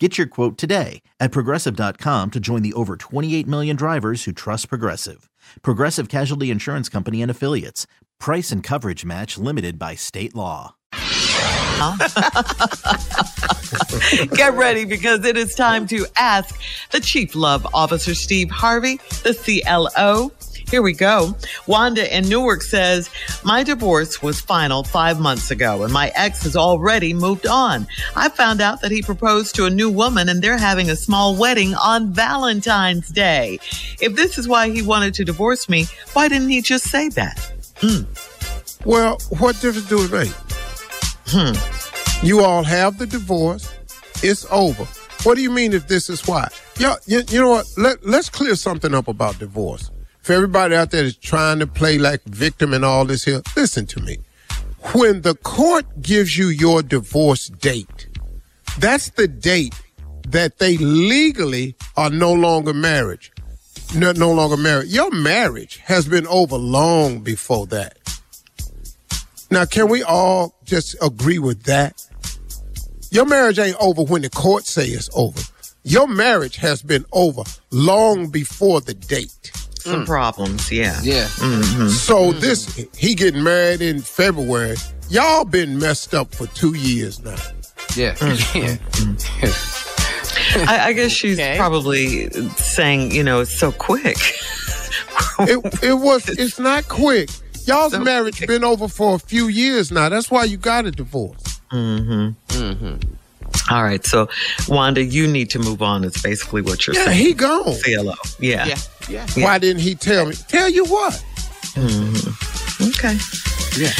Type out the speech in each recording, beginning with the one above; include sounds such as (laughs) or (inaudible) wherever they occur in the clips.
Get your quote today at progressive.com to join the over 28 million drivers who trust Progressive. Progressive Casualty Insurance Company and Affiliates. Price and coverage match limited by state law. (laughs) Get ready because it is time to ask the Chief Love Officer, Steve Harvey, the CLO. Here we go. Wanda in Newark says, My divorce was final five months ago, and my ex has already moved on. I found out that he proposed to a new woman, and they're having a small wedding on Valentine's Day. If this is why he wanted to divorce me, why didn't he just say that? Hmm. Well, what difference do it make? Hmm. You all have the divorce. It's over. What do you mean if this is why? Yo, you, you know what? Let, let's clear something up about divorce. For everybody out there that's trying to play like victim and all this here, listen to me. When the court gives you your divorce date, that's the date that they legally are no longer married. No, no longer married. Your marriage has been over long before that. Now, can we all just agree with that? Your marriage ain't over when the court say it's over. Your marriage has been over long before the date. Some problems, yeah. Yeah. Mm-hmm. So this he getting married in February. Y'all been messed up for two years now. Yeah. I, I guess she's Okay. probably saying, you know, it's so quick. It it was it's not quick. Y'all's So- marriage been over for a few years now. That's why you got a divorce. Mm-hmm. Mm-hmm. All right, so Wanda, you need to move on. It's basically what you're Yeah, saying. he gone. CLO, yeah. Yeah. Yeah. Why didn't he tell me? Tell you what? Okay. Yeah.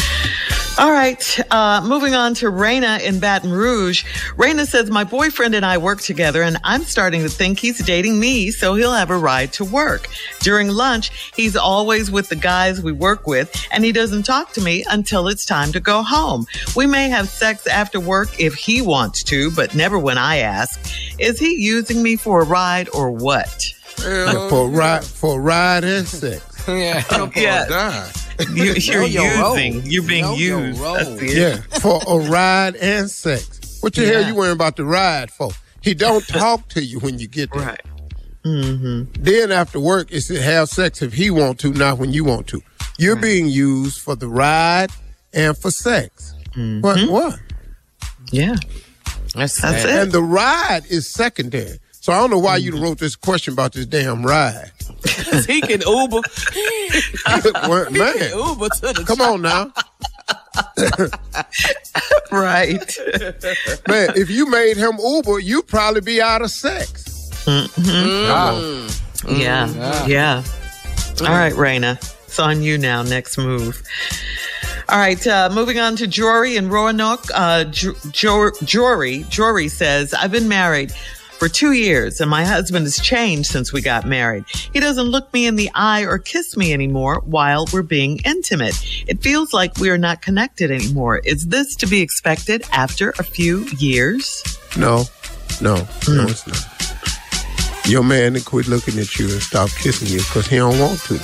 All right. Uh, moving on to Raina in Baton Rouge. Raina says, My boyfriend and I work together, and I'm starting to think he's dating me, so he'll have a ride to work. During lunch, he's always with the guys we work with, and he doesn't talk to me until it's time to go home. We may have sex after work if he wants to, but never when I ask. Is he using me for a ride or what? Hell, For a ride for ride and sex. (laughs) yeah. Yeah. Die. (laughs) You, you're Know your role. using. You're being Know used. role. That's the Yeah, for a ride and sex. What the hell Yeah. you worrying about the ride for? He don't (laughs) talk to you when you get there. Right. Mm-hmm. Then after work, it's to have sex if he want to, not when you want to. You're being used for the ride and for sex. What? What? Yeah. That's, That's sad. it. And the ride is secondary. So I don't know why you mm-hmm. wrote this question about this damn ride. (laughs) he can Uber. (laughs) Well, Man, Uber to the come on now. (laughs) Right. Man, if you made him Uber, you'd probably be out of sex. Mm-hmm. Ah. Yeah. Mm-hmm. Yeah. All right, Raina. It's on you now. Next move. All right, uh, moving on to Jory in Roanoke. Uh, Jo- Jo- Jory, Jory says, I've been married for two years and my husband has changed since we got married. He doesn't look me in the eye or kiss me anymore while we're being intimate. It feels like we are not connected anymore. Is this to be expected after a few years? No, no, no, it's hmm. not. Your man to quit looking at you and stop kissing you because he don't want to.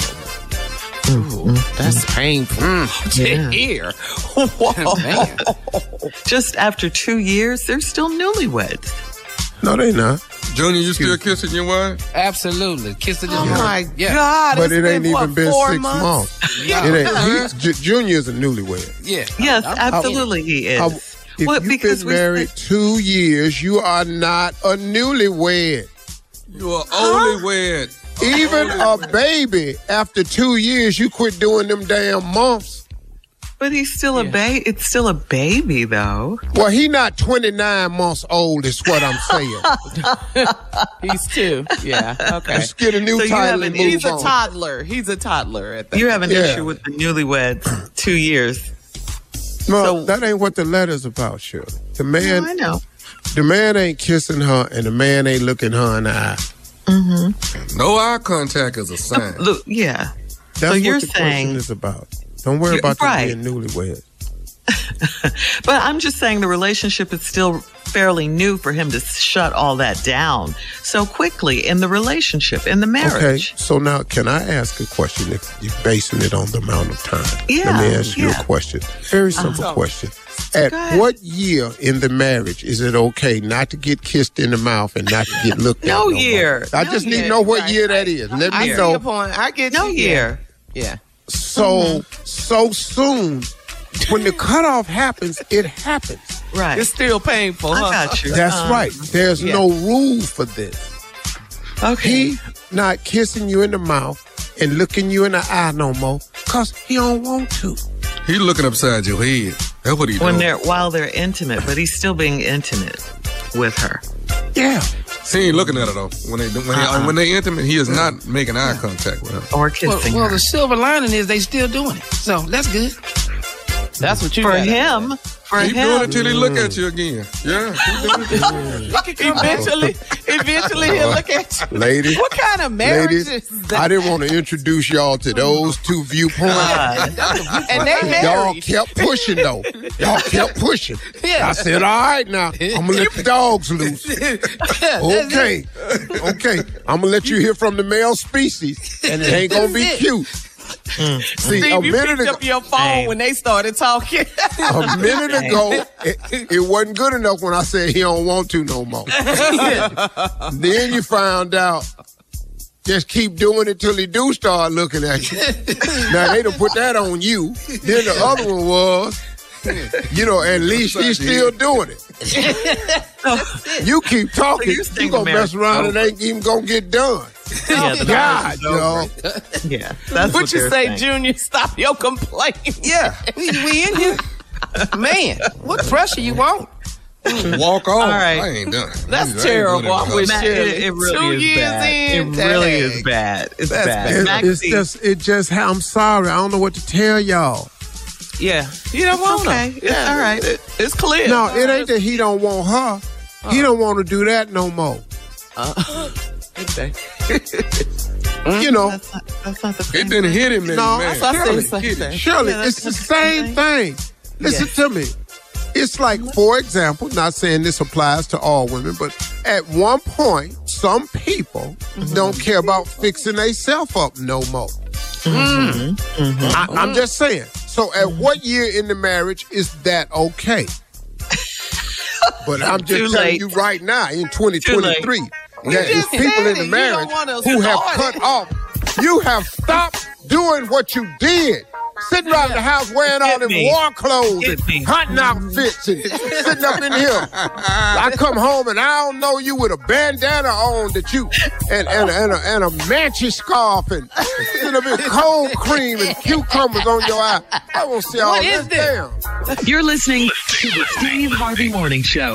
no more. Hmm. That's hmm. painful to Yeah. hear. (laughs) Whoa. (laughs) Just after two years, they're still newlyweds. No, they not. Junior, you still kissing your wife? Absolutely. kissing. Oh it in Oh the my yeah. God. But it's it ain't been, what, even been four six months? months. Yeah. It ain't. He, uh-huh. J- Junior's a newlywed. Yeah. Yes, I'm- absolutely he is. I- if Well, you've because been married said- two years, you are not a newlywed. You are only wed. Even a baby, after two years, you quit doing them damn months. But he's still a baby. It's still a baby, though. Well, he not 29 months old is what I'm saying. (laughs) He's two. Yeah. Okay. Let's get a new So you title have and an- move He's a toddler. He's a toddler at that. You have an Yeah. issue with the newlyweds. Two years. No, so- that ain't what the letter's about, Shirley. The man, Oh, I know. the man ain't kissing her, and the man ain't looking her in the eye. Mm-hmm. No eye contact is a sign. Look, yeah. That's So you're what the saying- question is about. Don't worry You're about them right. being newlywed. (laughs) But I'm just saying the relationship is still fairly new for him to shut all that down so quickly in the relationship, in the marriage. Okay, so now can I ask a question if you're basing it on the amount of time? Yeah, Let me ask you yeah. Uh-huh. a question. Very simple Uh-huh. question. At what year in the marriage is it okay not to get kissed in the mouth and not to get (laughs) looked No at? more? year. I No just need to know what right, year that is. Let I me know. your point. I get No you. year. Yeah. So so soon, when the cutoff happens, it happens. Right. It's still painful, I huh? got you. That's Um, right. There's yeah. no rule for this. Okay. He not kissing you in the mouth and looking you in the eye no more, cause he don't want to. He looking upside your head. That's what he when doing. they're while they're intimate, but he's still being intimate with her. Yeah. He ain't looking at her though. When they when Uh-uh. they when they intimate, he is not making eye contact with her. Or Well, kissing well, her. the silver lining is they still doing it. So that's good. That's what you for gotta- him, for Keep doing it till he look at you again. Yeah. keep doing it. Eventually, eventually he'll look at you. (laughs) Ladies, What kind of marriage ladies, is I didn't want to introduce y'all to those two viewpoints. (laughs) And they Y'all kept pushing though. Y'all kept pushing. Yeah. I said, all right now, I'm gonna let the dogs loose. (laughs) Okay. Okay. I'm gonna let you hear from the male species. And it ain't gonna be That's it. cute. See, Steve, a you minute picked ago, up your phone Hey. when they started talking. a minute ago, it, it wasn't good enough when I said he don't want to no more. (laughs) then you found out. Just keep doing it till he do start looking at you. (laughs) now they done put that on you. Then the other one was, you know, at least he's still doing (laughs) it. you keep talking, you're you gonna mess around and ain't even gonna get done. (laughs) yeah, the God, yo. (laughs) Yeah, that's what, what you say, saying. Junior? Stop your complaining. Yeah. we, we in here. (laughs) Man, what pressure you want? Walk off. All right. I ain't done. That's I ain't terrible. doing it I with wish- her. It, it really Two is years bad. in, it really is bad. It's That's bad. It's, it's just, it just, I'm sorry. I don't know what to tell y'all. Yeah, you don't want okay. them. It's all right. It- it's clear. No, it ain't that he don't want her. He uh. don't want to do that no more. Uh. Okay. You know, That's not, that's not the It same. didn't hit him. No, man. that's what I said, Shirley, same get thing. Shirley, Yeah, it's the same thing. Listen Yes. to me. It's like, for example, not saying this applies to all women, but at one point, some people mm-hmm. don't care about fixing themselves up no more. Mm-hmm. Mm-hmm. I, I'm just saying. So, at what year in the marriage is that okay? (laughs) But I'm Too just telling late. you right now, in 2023, that just people in the You marriage who have cut it. off. You have stopped doing what you did. Sitting around the house wearing all Hit them war clothes Hit and me. hunting outfits and (laughs) sitting up in here. I come home and I don't know you with a bandana on that you and and, and, a, and a manchi scarf and sitting up in cold cream and cucumbers on your eye. I won't see all What that is this? damn. You're listening to the Steve Harvey Morning Show.